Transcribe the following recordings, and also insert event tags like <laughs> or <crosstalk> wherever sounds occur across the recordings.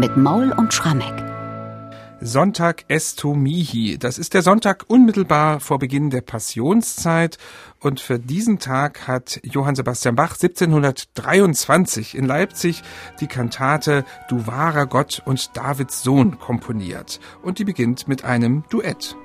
mit Maul und Schrammeck. Sonntag Estomihi. Das ist der Sonntag unmittelbar vor Beginn der Passionszeit. Und für diesen Tag hat Johann Sebastian Bach 1723 in Leipzig die Kantate Du wahrer Gott und Davids Sohn komponiert. Und die beginnt mit einem Duett.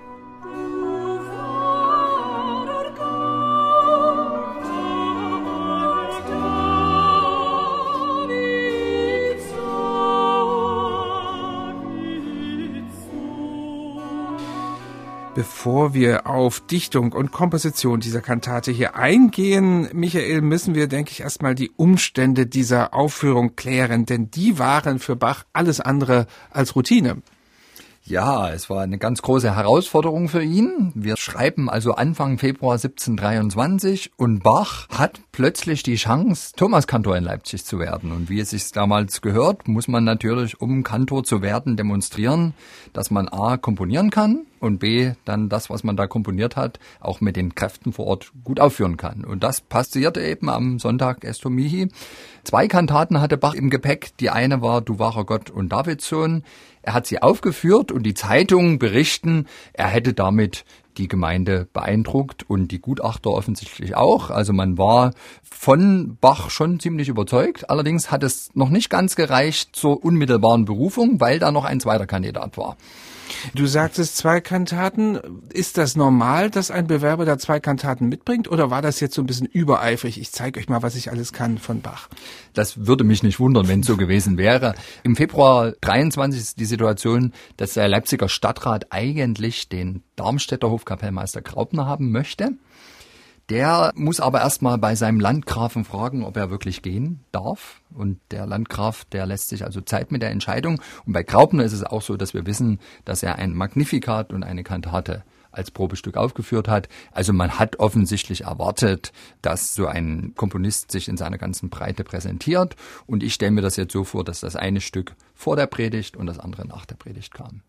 Bevor wir auf Dichtung und Komposition dieser Kantate hier eingehen, Michael, müssen wir, denke ich, erstmal die Umstände dieser Aufführung klären, denn die waren für Bach alles andere als Routine. Ja, es war eine ganz große Herausforderung für ihn. Wir schreiben also Anfang Februar 1723 und Bach hat plötzlich die Chance, Thomaskantor in Leipzig zu werden. Und wie es sich damals gehört, muss man natürlich, um Kantor zu werden, demonstrieren, dass man A komponieren kann und B dann das, was man da komponiert hat, auch mit den Kräften vor Ort gut aufführen kann. Und das passierte eben am Sonntag Estomihi. Zwei Kantaten hatte Bach im Gepäck. Die eine war Du wahrer Gott und Davidsohn. Er hat sie aufgeführt und die Zeitungen berichten, er hätte damit die Gemeinde beeindruckt und die Gutachter offensichtlich auch. Also man war von Bach schon ziemlich überzeugt. Allerdings hat es noch nicht ganz gereicht zur unmittelbaren Berufung, weil da noch ein zweiter Kandidat war. Du sagtest zwei Kantaten. Ist das normal, dass ein Bewerber da zwei Kantaten mitbringt oder war das jetzt so ein bisschen übereifrig? Ich zeige euch mal, was ich alles kann von Bach. Das würde mich nicht wundern, wenn es so gewesen wäre. Im Februar 23 ist die Situation, dass der Leipziger Stadtrat eigentlich den Darmstädter Hofkapellmeister Graupner haben möchte. Der muss aber erstmal bei seinem Landgrafen fragen, ob er wirklich gehen darf. Und der Landgraf, der lässt sich also Zeit mit der Entscheidung. Und bei Graupner ist es auch so, dass wir wissen, dass er ein Magnifikat und eine Kantate als Probestück aufgeführt hat. Also man hat offensichtlich erwartet, dass so ein Komponist sich in seiner ganzen Breite präsentiert. Und ich stelle mir das jetzt so vor, dass das eine Stück vor der Predigt und das andere nach der Predigt kam.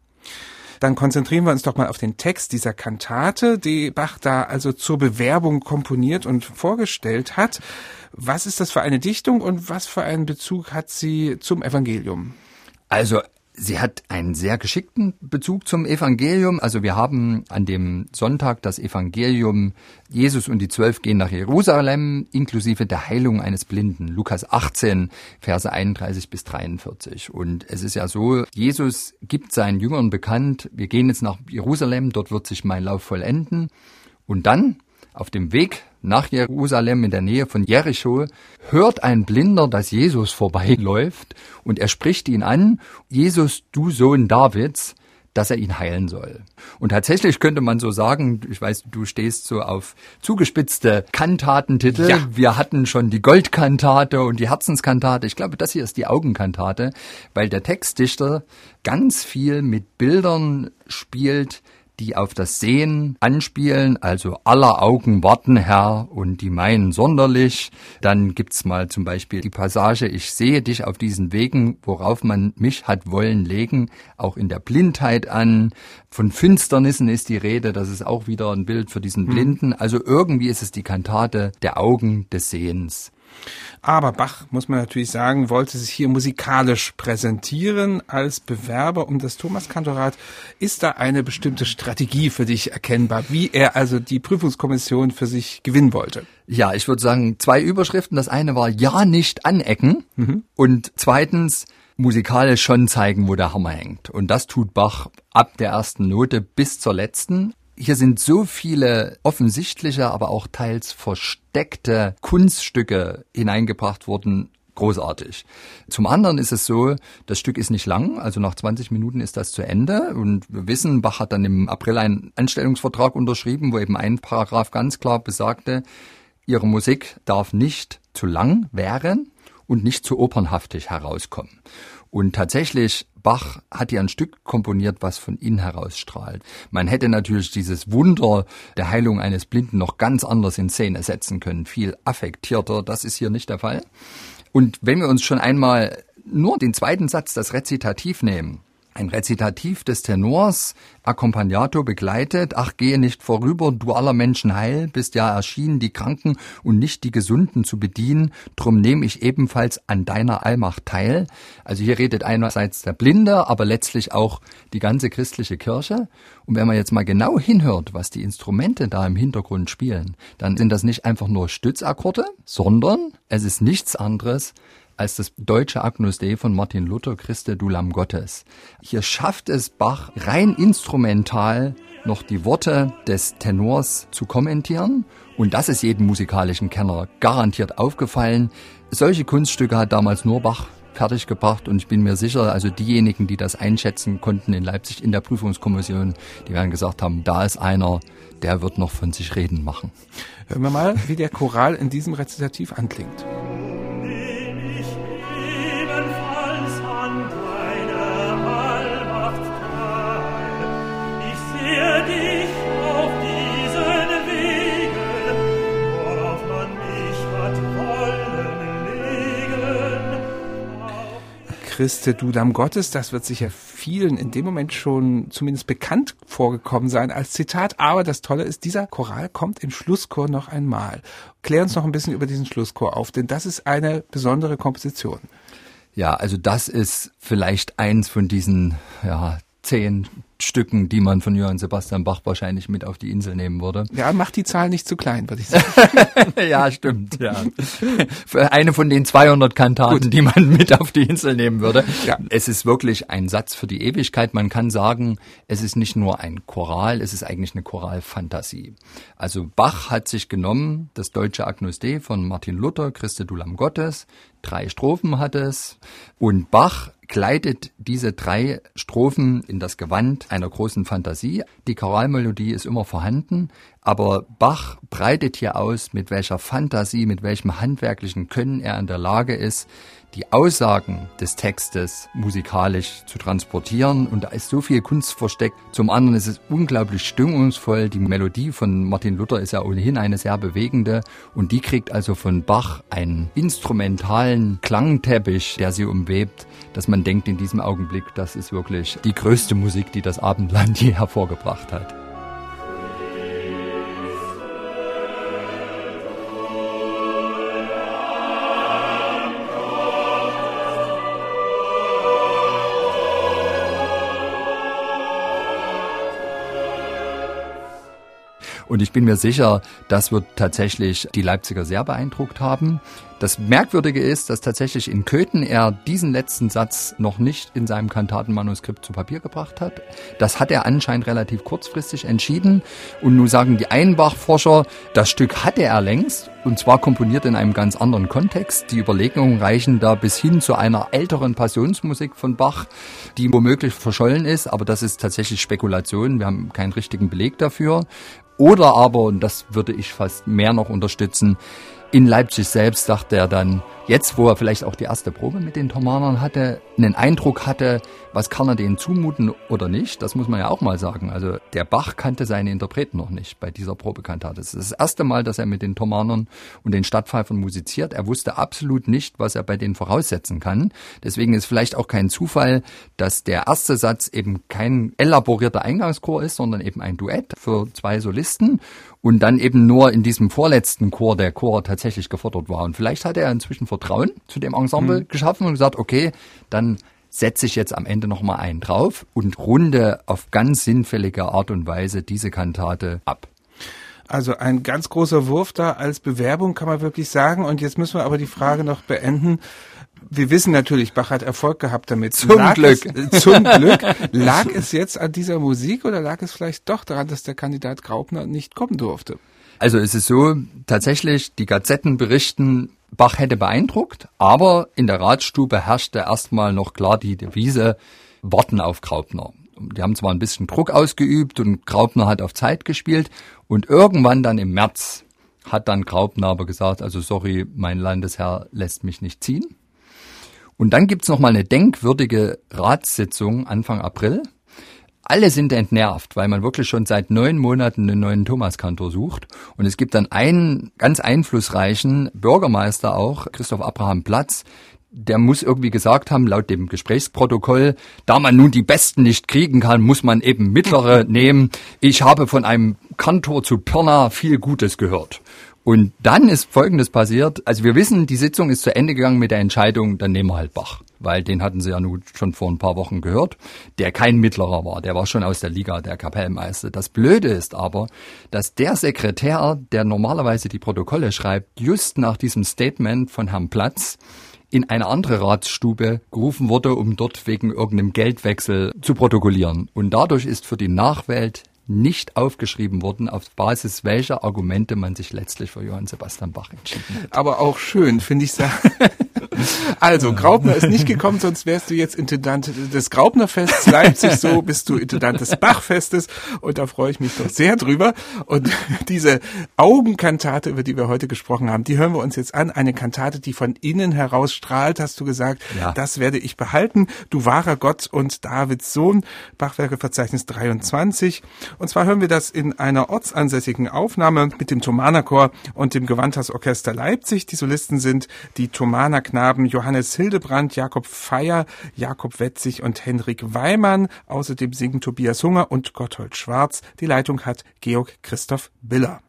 Dann konzentrieren wir uns doch mal auf den Text dieser Kantate, die Bach da also zur Bewerbung komponiert und vorgestellt hat. Was ist das für eine Dichtung und was für einen Bezug hat sie zum Evangelium? Also Sie hat einen sehr geschickten Bezug zum Evangelium. Also wir haben an dem Sonntag das Evangelium Jesus und die Zwölf gehen nach Jerusalem inklusive der Heilung eines Blinden. Lukas 18, Verse 31 bis 43. Und es ist ja so, Jesus gibt seinen Jüngern bekannt, wir gehen jetzt nach Jerusalem, dort wird sich mein Lauf vollenden. Und dann auf dem Weg nach Jerusalem in der Nähe von Jericho hört ein Blinder, dass Jesus vorbeiläuft und er spricht ihn an, Jesus, du Sohn Davids, dass er ihn heilen soll. Und tatsächlich könnte man so sagen, ich weiß, du stehst so auf zugespitzte Kantatentitel. Ja. Wir hatten schon die Goldkantate und die Herzenskantate. Ich glaube, das hier ist die Augenkantate, weil der Textdichter ganz viel mit Bildern spielt, die auf das Sehen anspielen, also aller Augen warten, Herr, und die meinen sonderlich. Dann gibt's mal zum Beispiel die Passage, ich sehe dich auf diesen Wegen, worauf man mich hat wollen legen, auch in der Blindheit an. Von Finsternissen ist die Rede, das ist auch wieder ein Bild für diesen hm. Blinden. Also irgendwie ist es die Kantate der Augen des Sehens. Aber Bach, muss man natürlich sagen, wollte sich hier musikalisch präsentieren als Bewerber um das Thomaskantorat. Ist da eine bestimmte Strategie für dich erkennbar, wie er also die Prüfungskommission für sich gewinnen wollte? Ja, ich würde sagen, zwei Überschriften. Das eine war ja nicht anecken mhm. und zweitens musikalisch schon zeigen, wo der Hammer hängt. Und das tut Bach ab der ersten Note bis zur letzten. Hier sind so viele offensichtliche, aber auch teils versteckte Kunststücke hineingebracht worden, großartig. Zum anderen ist es so, das Stück ist nicht lang, also nach 20 Minuten ist das zu Ende und wir wissen, Bach hat dann im April einen Anstellungsvertrag unterschrieben, wo eben ein Paragraph ganz klar besagte, ihre Musik darf nicht zu lang wären und nicht zu opernhaftig herauskommen. Und tatsächlich, Bach hat ja ein Stück komponiert, was von innen heraus strahlt. Man hätte natürlich dieses Wunder der Heilung eines Blinden noch ganz anders in Szene setzen können, viel affektierter. Das ist hier nicht der Fall. Und wenn wir uns schon einmal nur den zweiten Satz, das Rezitativ nehmen, ein Rezitativ des Tenors, accompagnato begleitet, ach gehe nicht vorüber, du aller Menschen heil, bist ja erschienen, die Kranken und nicht die Gesunden zu bedienen, drum nehme ich ebenfalls an deiner Allmacht teil. Also hier redet einerseits der Blinde, aber letztlich auch die ganze christliche Kirche. Und wenn man jetzt mal genau hinhört, was die Instrumente da im Hintergrund spielen, dann sind das nicht einfach nur Stützakkorde, sondern es ist nichts anderes als das deutsche Agnus Dei von Martin Luther, Christe du Lamm Gottes. Hier schafft es Bach rein instrumental noch die Worte des Tenors zu kommentieren und das ist jedem musikalischen Kenner garantiert aufgefallen. Solche Kunststücke hat damals nur Bach fertiggebracht und ich bin mir sicher, also diejenigen, die das einschätzen konnten in Leipzig in der Prüfungskommission, die werden gesagt haben, da ist einer, der wird noch von sich reden machen. Hören wir mal, wie der Choral in diesem Rezitativ anklingt. Christe, Gottes, das wird sicher vielen in dem Moment schon zumindest bekannt vorgekommen sein als Zitat. Aber das Tolle ist, dieser Choral kommt im Schlusschor noch einmal. Klär uns noch ein bisschen über diesen Schlusschor auf, denn das ist eine besondere Komposition. Ja, also das ist vielleicht eins von diesen ja, zehn Stücken, die man von Johann Sebastian Bach wahrscheinlich mit auf die Insel nehmen würde. <laughs> Ja, macht die Zahl nicht zu klein, würde ich <laughs> sagen. ja, stimmt, ja. Für eine von den 200 Kantaten, Gut. die man mit auf die Insel nehmen würde. Ja. Es ist wirklich ein Satz für die Ewigkeit. Man kann sagen, es ist nicht nur ein Choral, es ist eigentlich eine Choralfantasie. Also Bach hat sich genommen, das deutsche Agnus Dei von Martin Luther, Christe du Lamm Gottes, drei Strophen hat es und Bach kleidet diese drei Strophen in das Gewand einer großen Fantasie. Die Choralmelodie ist immer vorhanden, aber Bach breitet hier aus, mit welcher Fantasie, mit welchem handwerklichen Können er in der Lage ist, die Aussagen des Textes musikalisch zu transportieren. Und da ist so viel Kunst versteckt. Zum anderen ist es unglaublich stimmungsvoll. Die Melodie von Martin Luther ist ja ohnehin eine sehr bewegende. Und die kriegt also von Bach einen instrumentalen Klangteppich, der sie umwebt, dass man denkt in diesem Augenblick, das ist wirklich die größte Musik, die das Abendland je hervorgebracht hat. Und ich bin mir sicher, das wird tatsächlich die Leipziger sehr beeindruckt haben. Das Merkwürdige ist, dass tatsächlich in Köthen er diesen letzten Satz noch nicht in seinem Kantatenmanuskript zu Papier gebracht hat. Das hat er anscheinend relativ kurzfristig entschieden. Und nun sagen die Einbach-Forscher, das Stück hatte er längst und zwar komponiert in einem ganz anderen Kontext. Die Überlegungen reichen da bis hin zu einer älteren Passionsmusik von Bach, die womöglich verschollen ist, aber das ist tatsächlich Spekulation. Wir haben keinen richtigen Beleg dafür. Oder aber, und das würde ich fast mehr noch unterstützen, in Leipzig selbst sagte er dann, jetzt wo er vielleicht auch die erste Probe mit den Thomanern hatte, einen Eindruck hatte, was kann er denen zumuten oder nicht, das muss man ja auch mal sagen. Also der Bach kannte seine Interpreten noch nicht bei dieser Probekantate. Das ist das erste Mal, dass er mit den Thomanern und den Stadtpfeifern musiziert. Er wusste absolut nicht, was er bei denen voraussetzen kann. Deswegen ist vielleicht auch kein Zufall, dass der erste Satz eben kein elaborierter Eingangschor ist, sondern eben ein Duett für zwei Solisten und dann eben nur in diesem vorletzten Chor der Chor tatsächlich gefordert war. Und vielleicht hat er inzwischen Vertrauen zu dem Ensemble mhm. geschaffen und gesagt, okay, dann setze ich jetzt am Ende nochmal einen drauf und runde auf ganz sinnfällige Art und Weise diese Kantate ab. Also ein ganz großer Wurf da als Bewerbung kann man wirklich sagen. Und jetzt müssen wir aber die Frage noch beenden. Wir wissen natürlich, Bach hat Erfolg gehabt damit. Zum lag Glück. Es, zum Glück. <laughs> Lag es jetzt an dieser Musik oder lag es vielleicht doch daran, dass der Kandidat Graupner nicht kommen durfte? Also es ist so, tatsächlich, die Gazetten berichten, Bach hätte beeindruckt, aber in der Ratsstube herrschte erstmal noch klar die Devise, warten auf Graupner. Die haben zwar ein bisschen Druck ausgeübt und Graupner hat auf Zeit gespielt und irgendwann dann im März hat dann Graupner aber gesagt, also sorry, mein Landesherr lässt mich nicht ziehen. Und dann gibt's noch mal eine denkwürdige Ratssitzung Anfang April alle sind entnervt, weil man wirklich schon seit neun Monaten einen neuen Thomaskantor sucht. Und es gibt dann einen ganz einflussreichen Bürgermeister auch, Christoph Abraham Platz, der muss irgendwie gesagt haben, laut dem Gesprächsprotokoll, da man nun die Besten nicht kriegen kann, muss man eben mittlere <laughs> nehmen. Ich habe von einem Kantor zu Pirna viel Gutes gehört. Und dann ist Folgendes passiert. Also wir wissen, die Sitzung ist zu Ende gegangen mit der Entscheidung, dann nehmen wir halt Bach. Weil den hatten sie ja nun schon vor ein paar Wochen gehört, der kein Mittlerer war. Der war schon aus der Liga der Kapellmeister. Das Blöde ist aber, dass der Sekretär, der normalerweise die Protokolle schreibt, just nach diesem Statement von Herrn Platz in eine andere Ratsstube gerufen wurde, um dort wegen irgendeinem Geldwechsel zu protokollieren. Und dadurch ist für die Nachwelt nicht aufgeschrieben worden, auf Basis welcher Argumente man sich letztlich für Johann Sebastian Bach entschieden hat. Aber auch schön, finde ich. <laughs> also, Graupner ist nicht gekommen, sonst wärst du jetzt Intendant des Graupnerfests Leipzig, so <laughs> bist du Intendant des Bachfestes und da freue ich mich doch sehr drüber. Und <laughs> diese Augenkantate, über die wir heute gesprochen haben, die hören wir uns jetzt an. Eine Kantate, die von innen heraus strahlt, hast du gesagt. Ja. Das werde ich behalten. Du wahrer Gott und Davids Sohn, Bachwerkeverzeichnis 23. Und zwar hören wir das in einer ortsansässigen Aufnahme mit dem Thomaner Chor und dem Gewandhausorchester Orchester Leipzig. Die Solisten sind die Thomaner Knaben Johannes Hildebrand, Jakob Feier, Jakob Wetzig und Henrik Weimann. Außerdem singen Tobias Hunger und Gotthold Schwarz. Die Leitung hat Georg Christoph Biller.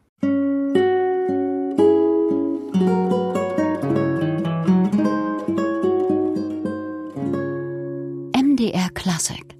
MDR Classic